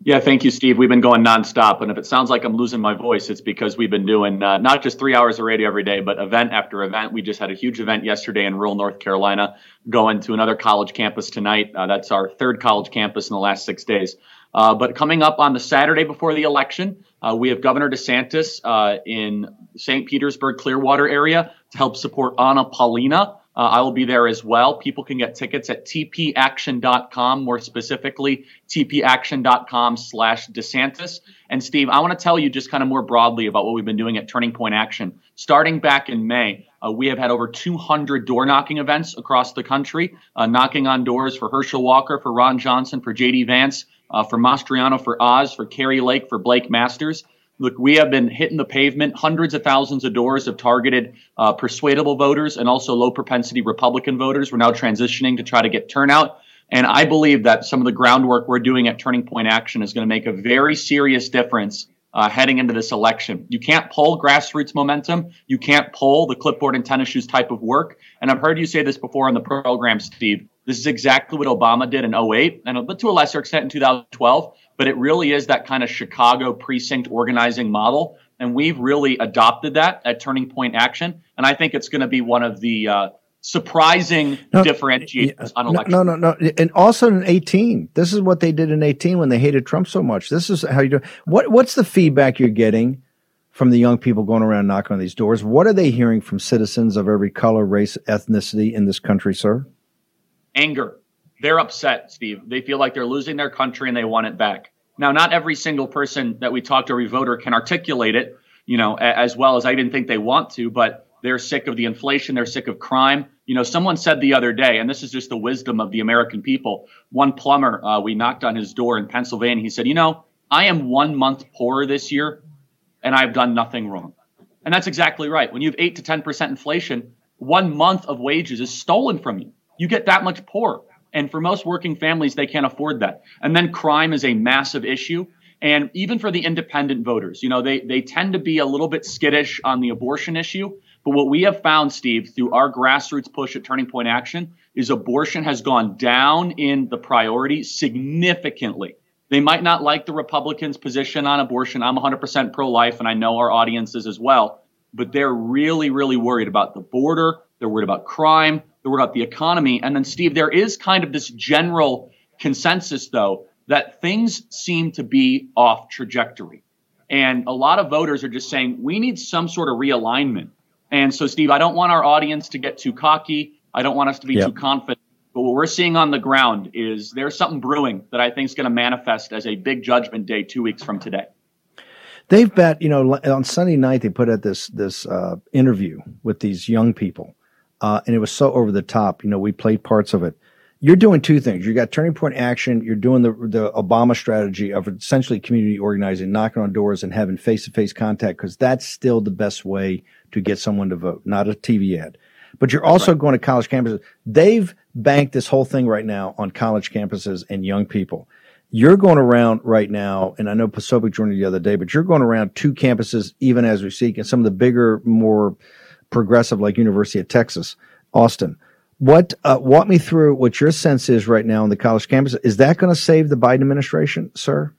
Yeah, thank you, Steve. We've been going nonstop, and if it sounds like I'm losing my voice, it's because we've been doing uh, not just three hours of radio every day, but event after event. We just had a huge event yesterday in rural North Carolina, going to another college campus tonight. Uh, that's our third college campus in the last six days. Uh, but coming up on the Saturday before the election, uh, we have Governor DeSantis uh, in St. Petersburg, Clearwater area to help support Anna Paulina. Uh, I will be there as well. People can get tickets at tpaction.com, more specifically, tpaction.com slash DeSantis. And Steve, I want to tell you just kind of more broadly about what we've been doing at Turning Point Action. Starting back in May, uh, we have had over 200 door knocking events across the country, uh, knocking on doors for Herschel Walker, for Ron Johnson, for JD Vance, uh, for Mastriano, for Oz, for Kari Lake, for Blake Masters. Look, we have been hitting the pavement. Hundreds of thousands of doors have targeted uh, persuadable voters and also low propensity Republican voters. We're now transitioning to try to get turnout. And I believe that some of the groundwork we're doing at Turning Point Action is going to make a very serious difference uh, heading into this election. You can't pull grassroots momentum. You can't pull the clipboard and tennis shoes type of work. And I've heard you say this before on the program, Steve. This is exactly what Obama did in 08 and but to a lesser extent in 2012 but it really is that kind of Chicago precinct organizing model. And we've really adopted that at Turning Point Action. And I think it's going to be one of the uh, surprising no, differentiators on election. No, no, no. And also in 18, this is what they did in 18 when they hated Trump so much. This is how you do What, what's the feedback you're getting from the young people going around knocking on these doors? What are they hearing from citizens of every color, race, ethnicity in this country, sir? Anger they're upset, Steve. They feel like they're losing their country and they want it back. Now, not every single person that we talk to, every voter can articulate it, you know, as well as I didn't think they want to, but they're sick of the inflation. They're sick of crime. You know, someone said the other day, and this is just the wisdom of the American people. One plumber, uh, we knocked on his door in Pennsylvania. He said, you know, I am one month poorer this year and I've done nothing wrong. And that's exactly right. When you have eight to 10% inflation, one month of wages is stolen from you. You get that much poorer. And for most working families, they can't afford that. And then crime is a massive issue. And even for the independent voters, you know, they, they tend to be a little bit skittish on the abortion issue. But what we have found, Steve, through our grassroots push at Turning Point Action, is abortion has gone down in the priority significantly. They might not like the Republicans' position on abortion. I'm 100% pro life, and I know our audiences as well. But they're really, really worried about the border. They're worried about crime They're worried about the economy. And then, Steve, there is kind of this general consensus, though, that things seem to be off trajectory. And a lot of voters are just saying we need some sort of realignment. And so, Steve, I don't want our audience to get too cocky. I don't want us to be yep. too confident. But what we're seeing on the ground is there's something brewing that I think is going to manifest as a big judgment day two weeks from today. They've bet, you know, on Sunday night they put out this this uh, interview with these young people, uh, and it was so over the top. You know, we played parts of it. You're doing two things. You got Turning Point Action. You're doing the the Obama strategy of essentially community organizing, knocking on doors, and having face to face contact because that's still the best way to get someone to vote, not a TV ad. But you're also right. going to college campuses. They've banked this whole thing right now on college campuses and young people. You're going around right now, and I know Posobiec joined you the other day, but you're going around two campuses even as we speak, and some of the bigger, more progressive like University of Texas, Austin. What uh, walk me through what your sense is right now on the college campus? Is that going to save the Biden administration, sir?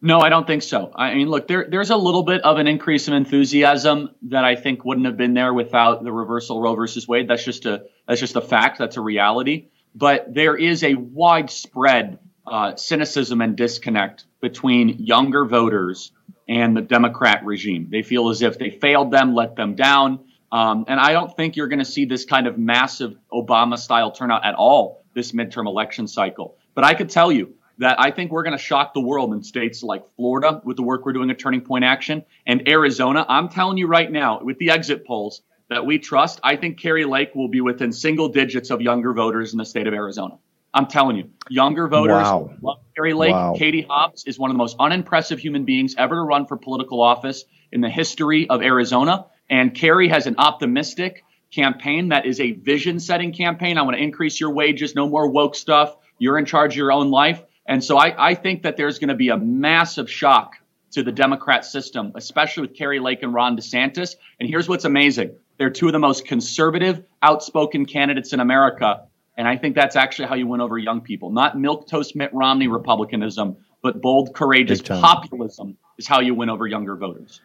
No, I don't think so. I mean, look, there, there's a little bit of an increase in enthusiasm that I think wouldn't have been there without the reversal Roe versus Wade. That's just a that's just a fact. That's a reality. But there is a widespread uh, cynicism and disconnect between younger voters and the Democrat regime. They feel as if they failed them, let them down. Um, and I don't think you're going to see this kind of massive Obama style turnout at all this midterm election cycle. But I could tell you that I think we're going to shock the world in states like Florida with the work we're doing at Turning Point Action and Arizona. I'm telling you right now, with the exit polls that we trust, I think Kari Lake will be within single digits of younger voters in the state of Arizona. I'm telling you, younger voters Wow. love Kari Lake. Wow. Katie Hobbs is one of the most unimpressive human beings ever to run for political office in the history of Arizona. And Kari has an optimistic campaign that is a vision setting campaign. I want to increase your wages, no more woke stuff. You're in charge of your own life. And so I, I think that there's going to be a massive shock to the Democrat system, especially with Kari Lake and Ron DeSantis. And here's what's amazing they're two of the most conservative, outspoken candidates in America. And I think that's actually how you win over young people. Not milquetoast Mitt Romney Republicanism, but bold, courageous populism is how you win over younger voters.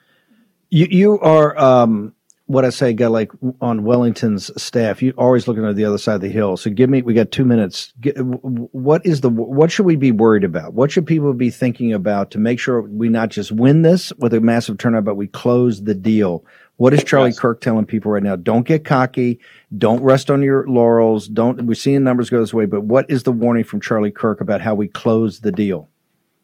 You you are um, what I say, guy like on Wellington's staff. You always looking at the other side of the hill. So give me. We got two minutes. Get, w- w- what is the what should we be worried about? What should people be thinking about to make sure we not just win this with a massive turnout, but we close the deal? What is Charlie Yes. Kirk telling people right now? Don't get cocky. Don't rest on your laurels. Don't. We're seeing numbers go this way, but what is the warning from Charlie Kirk about how we close the deal?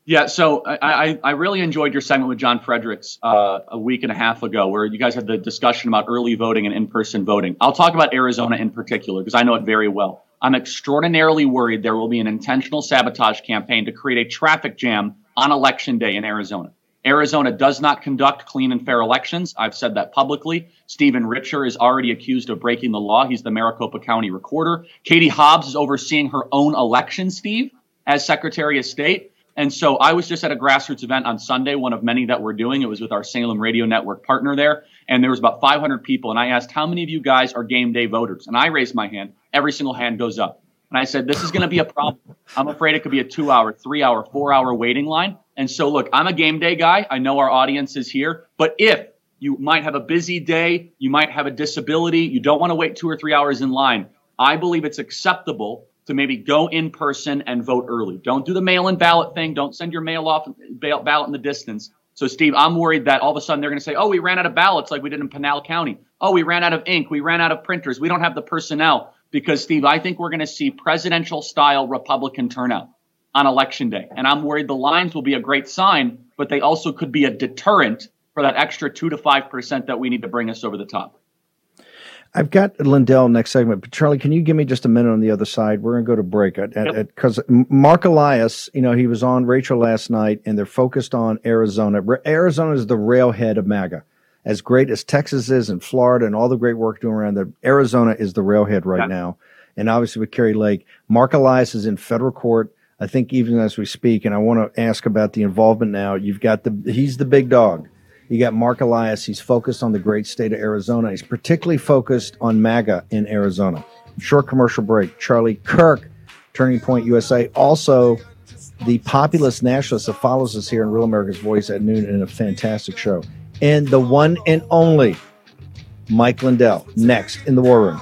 Yeah, so I, I, I really enjoyed your segment with John Fredericks uh, a week and a half ago, where you guys had the discussion about early voting and in-person voting. I'll talk about Arizona in particular because I know it very well. I'm extraordinarily worried there will be an intentional sabotage campaign to create a traffic jam on election day in Arizona. Arizona does not conduct clean and fair elections. I've said that publicly. Stephen Richer is already accused of breaking the law. He's the Maricopa County recorder. Katie Hobbs is overseeing her own election, Steve, as Secretary of State. And so I was just at a grassroots event on Sunday, one of many that we're doing. It was with our Salem Radio Network partner there. And there was about 500 people. And I asked, how many of you guys are game day voters? And I raised my hand. Every single hand goes up. And I said, this is going to be a problem. I'm afraid it could be a two hour, three hour, four hour waiting line. And so, look, I'm a game day guy. I know our audience is here. But if you might have a busy day, you might have a disability, you don't want to wait two or three hours in line, I believe it's acceptable to maybe go in person and vote early. Don't do the mail in ballot thing. Don't send your mail off ballot in the distance. So, Steve, I'm worried that all of a sudden they're going to say, oh, we ran out of ballots like we did in Pinal County. Oh, we ran out of ink. We ran out of printers. We don't have the personnel. Because, Steve, I think we're going to see presidential style Republican turnout on election day. And I'm worried the lines will be a great sign, but they also could be a deterrent for that extra two to 5% that we need to bring us over the top. I've got Lindell next segment, but Charlie, can you give me just a minute on the other side? We're going to go to break because Mark Elias, you know, he was on Rachel last night, and they're focused on Arizona. Arizona is the railhead of MAGA. As great as Texas is and Florida and all the great work doing around there, Arizona is the railhead right now. And obviously with Kari Lake, Mark Elias is in federal court. I think even as we speak, and I want to ask about the involvement now. You've got the he's the big dog. You got Mark Elias. He's focused on the great state of Arizona. He's particularly focused on MAGA in Arizona. Short commercial break. Charlie Kirk, Turning Point USA. Also, the populist nationalist that follows us here in Real America's Voice at noon in a fantastic show. And the one and only Mike Lindell next in the War Room.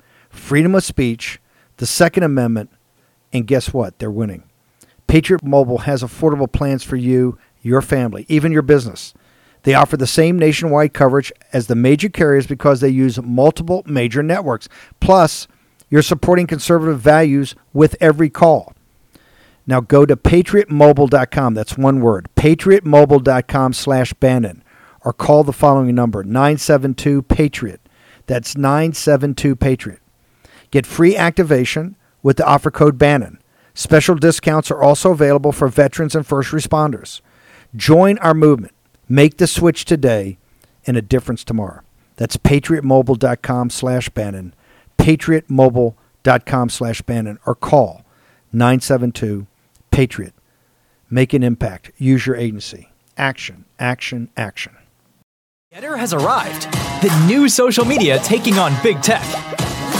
freedom of speech, the Second Amendment, and guess what? They're winning. Patriot Mobile has affordable plans for you, your family, even your business. They offer the same nationwide coverage as the major carriers because they use multiple major networks. Plus, you're supporting conservative values with every call. Now go to patriotmobile.com. That's one word. patriotmobile.com slash Bannon. Or call the following number, 972-PATRIOT. That's 972-PATRIOT. Get free activation with the offer code Bannon. Special discounts are also available for veterans and first responders. Join our movement. Make the switch today and a difference tomorrow. That's patriotmobile.com slash Bannon. Patriotmobile.com slash Bannon or call 972 Patriot. Make an impact. Use your agency. Action, action, action. Getter has arrived. The new social media taking on big tech,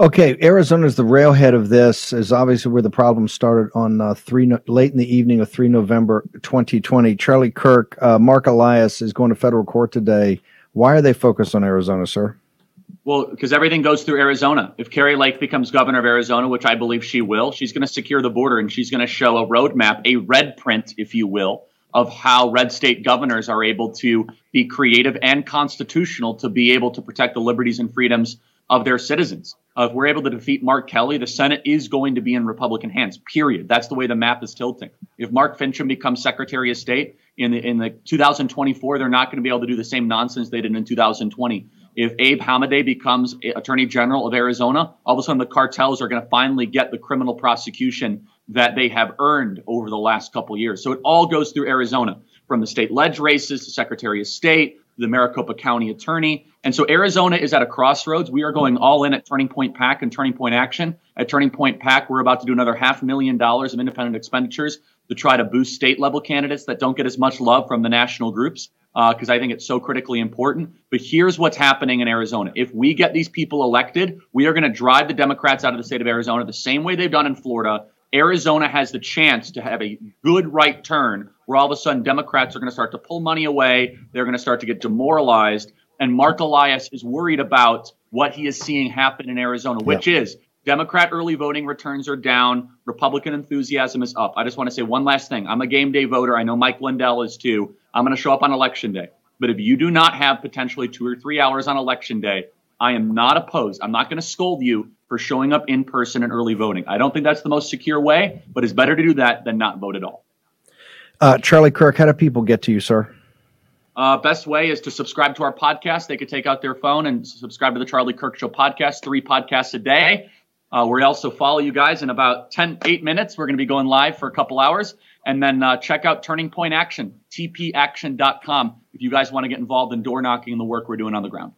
Okay, Arizona is the railhead of this. Is obviously where the problem started on uh, three no- late in the evening of three November 2020. Charlie Kirk, uh, Mark Elias is going to federal court today. Why are they focused on Arizona, sir? Well, because everything goes through Arizona. If Kari Lake becomes governor of Arizona, which I believe she will, she's going to secure the border and she's going to show a roadmap, a red print, if you will, of how red state governors are able to be creative and constitutional to be able to protect the liberties and freedoms of their citizens. Uh, if we're able to defeat Mark Kelly, the Senate is going to be in Republican hands. Period. That's the way the map is tilting. If Mark Finchem becomes Secretary of State in the in the 2024, they're not going to be able to do the same nonsense they did in 2020. If Abe Hamadeh becomes Attorney General of Arizona, all of a sudden the cartels are going to finally get the criminal prosecution that they have earned over the last couple years. So it all goes through Arizona, from the state ledge races to Secretary of State, the Maricopa County Attorney. And so Arizona is at a crossroads. We are going all in at Turning Point PAC and Turning Point Action. At Turning Point PAC, we're about to do another half million dollars of independent expenditures to try to boost state level candidates that don't get as much love from the national groups because uh, I think it's so critically important. But here's what's happening in Arizona. If we get these people elected, we are going to drive the Democrats out of the state of Arizona the same way they've done in Florida. Arizona has the chance to have a good right turn where all of a sudden Democrats are going to start to pull money away. They're going to start to get demoralized. And Mark Elias is worried about what he is seeing happen in Arizona, which yeah. is Democrat early voting returns are down. Republican enthusiasm is up. I just want to say one last thing. I'm a game day voter. I know Mike Lindell is too. I'm going to show up on election day. But if you do not have potentially two or three hours on election day, I am not opposed. I'm not going to scold you for showing up in person and early voting. I don't think that's the most secure way, but it's better to do that than not vote at all. Uh, Charlie Kirk, how do people get to you, sir? Uh, best way is to subscribe to our podcast. They could take out their phone and subscribe to the Charlie Kirk Show podcast, three podcasts a day. Uh, we also follow you guys in about 10, 8 minutes. We're going to be going live for a couple hours. And then uh, check out Turning Point Action, tpaction.com, if you guys want to get involved in door knocking and the work we're doing on the ground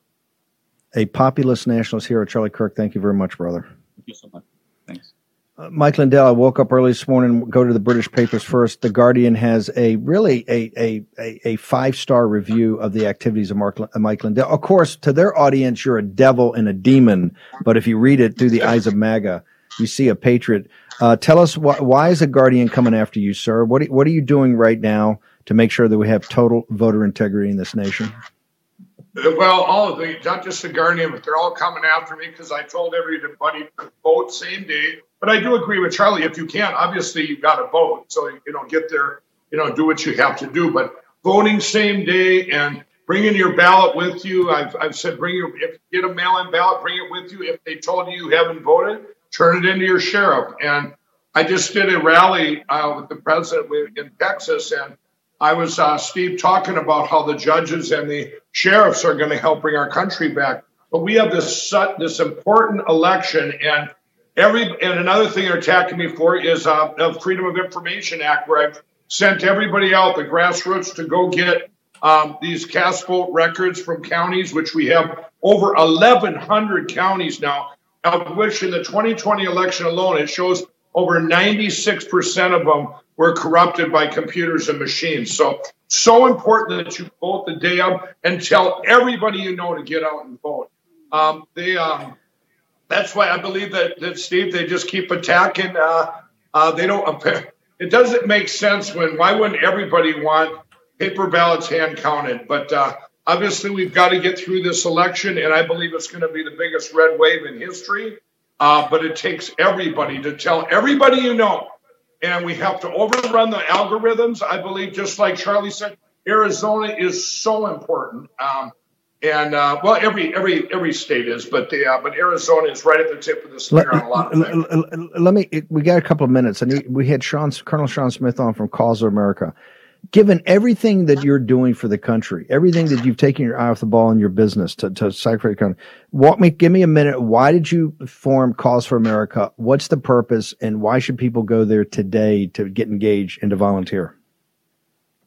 a populist nationalist hero, Charlie Kirk. Thank you very much, brother. Thank you so much. Thanks. Uh, Mike Lindell, I woke up early this morning. Go to the British papers first. The Guardian has a really a a a, a five star review of the activities of Mark, uh, Mike Lindell. Of course, to their audience, you're a devil and a demon. But if you read it through the eyes of MAGA, you see a patriot. Uh, tell us wh- why is the Guardian coming after you, sir? What what are you doing right now to make sure that we have total voter integrity in this nation? Well, all of the, not just the Guardian, but they're all coming after me because I told everybody to vote same day. But I do agree with Charlie. If you can't, obviously you've got to vote. So you know, get there, you know, do what you have to do. But voting same day and bringing your ballot with you. I've, I've said bring your if you get a mail-in ballot, bring it with you. If they told you you haven't voted, turn it into your sheriff. And I just did a rally uh, with the president in Texas, and I was uh, Steve talking about how the judges and the sheriffs are going to help bring our country back. But we have this this important election, and every and another thing they're attacking me for is uh, the Freedom of Information Act, where I've sent everybody out, the grassroots, to go get um, these cast vote records from counties, which we have over 1,100 counties now, of which in the 2020 election alone, it shows over 96% of them were corrupted by computers and machines. So, so important that you vote the day of and tell everybody you know to get out and vote. Um, they, um, that's why I believe that, that Steve, they just keep attacking. Uh, uh, they don't. <laughs> It doesn't make sense when. Why wouldn't everybody want paper ballots hand counted? But uh, obviously, we've got to get through this election, and I believe it's going to be the biggest red wave in history. Uh, but it takes everybody to tell everybody you know and we have to overrun the algorithms. I believe, just like Charlie said, Arizona is so important. Um, And uh, well, every every every state is, but the uh, but Arizona is right at the tip of the spear Let, on a lot of things. l- l- l- let me. We got a couple of minutes, and he- we had Sean, Colonel Sean Smith on from Cause of America. Given everything that you're doing for the country, everything that you've taken your eye off the ball in your business to, to sacrifice the country, walk me, give me a minute. Why did you form Cause for America? What's the purpose, and why should people go there today to get engaged and to volunteer?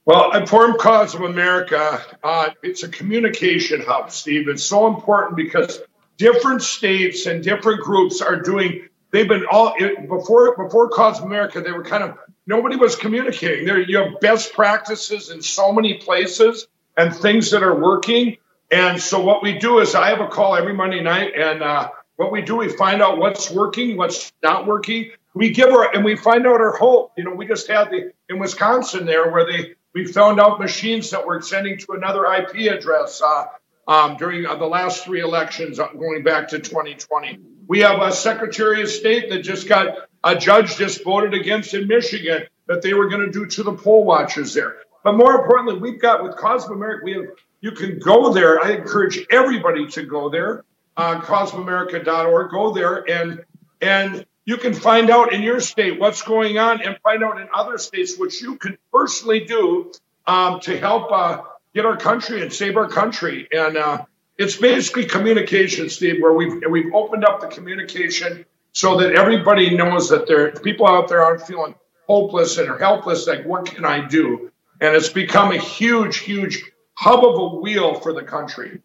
Well, Informed Cause of America, uh, it's a communication hub, Steve. It's so important because different states and different groups are doing. They've been all it, before before Cause of America. They were kind of nobody was communicating. There, you have best practices in so many places and things that are working. And so what we do is I have a call every Monday night, and uh, what we do, we find out what's working, what's not working. We give her, and we find out our hope. You know, we just had the in Wisconsin there where they we found out machines that were sending to another IP address uh, um, during uh, the last three elections, uh, going back to 2020. We have a Secretary of State that just got a judge just voted against in Michigan that they were going to do to the poll watchers there. But more importantly, we've got with of America, we have you can go there. I encourage everybody to go there, uh, causeofamerica.org. Go there and and you can find out in your state what's going on and find out in other states what you can personally do um, to help uh, get our country and save our country. And uh, it's basically communication, Steve, where we've we've opened up the communication so that everybody knows that there people out there aren't feeling hopeless and are helpless. Like, what can I do? And it's become a huge, huge hub of a wheel for the country.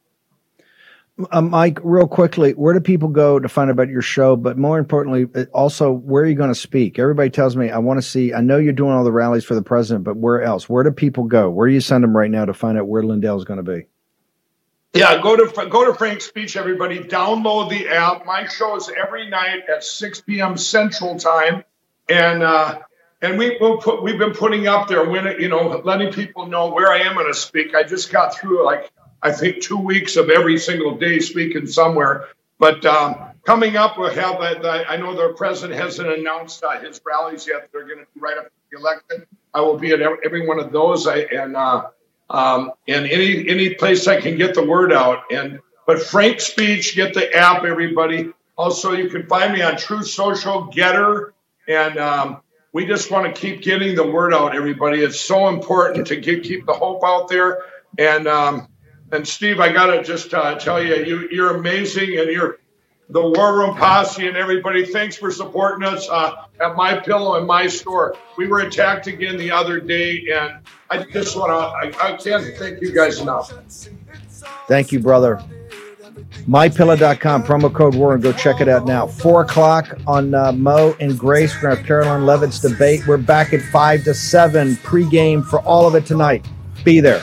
Uh, Mike, real quickly, where do people go to find out about your show? But more importantly, uh, also, where are you going to speak? Everybody tells me, I want to see, I know you're doing all the rallies for the president, but where else? Where do people go? Where do you send them right now to find out where Lindell's going to be? Yeah, go to go to Frank's Speech, everybody. Download the app. My show is every night at 6 p.m. Central Time, and uh, and we will put we've been putting up there when you know letting people know where I am going to speak. I just got through like I think two weeks of every single day speaking somewhere. But um, coming up, we'll have uh, the, I know the president hasn't announced uh, his rallies yet. They're going to be right after the election. I will be at every, every one of those. I, and uh, um, and any any place I can get the word out. And but Frank Speech, get the app, everybody. Also, you can find me on Truth Social, Getter, and um, we just want to keep getting the word out, everybody. It's so important to get, keep the hope out there. And um, and Steve, I gotta just uh, tell you, you you're amazing, and you're the War Room Posse and everybody. Thanks for supporting us uh, at My Pillow and My Store. We were attacked again the other day, and I just want to I, I can't thank you guys enough. Thank you, brother. MyPillow.com, promo code WAR, and go check it out now. Four o'clock on uh, Mo and Grace. We're going to have Karoline Leavitt's debate. We're back at five to seven pregame for all of it tonight. Be there.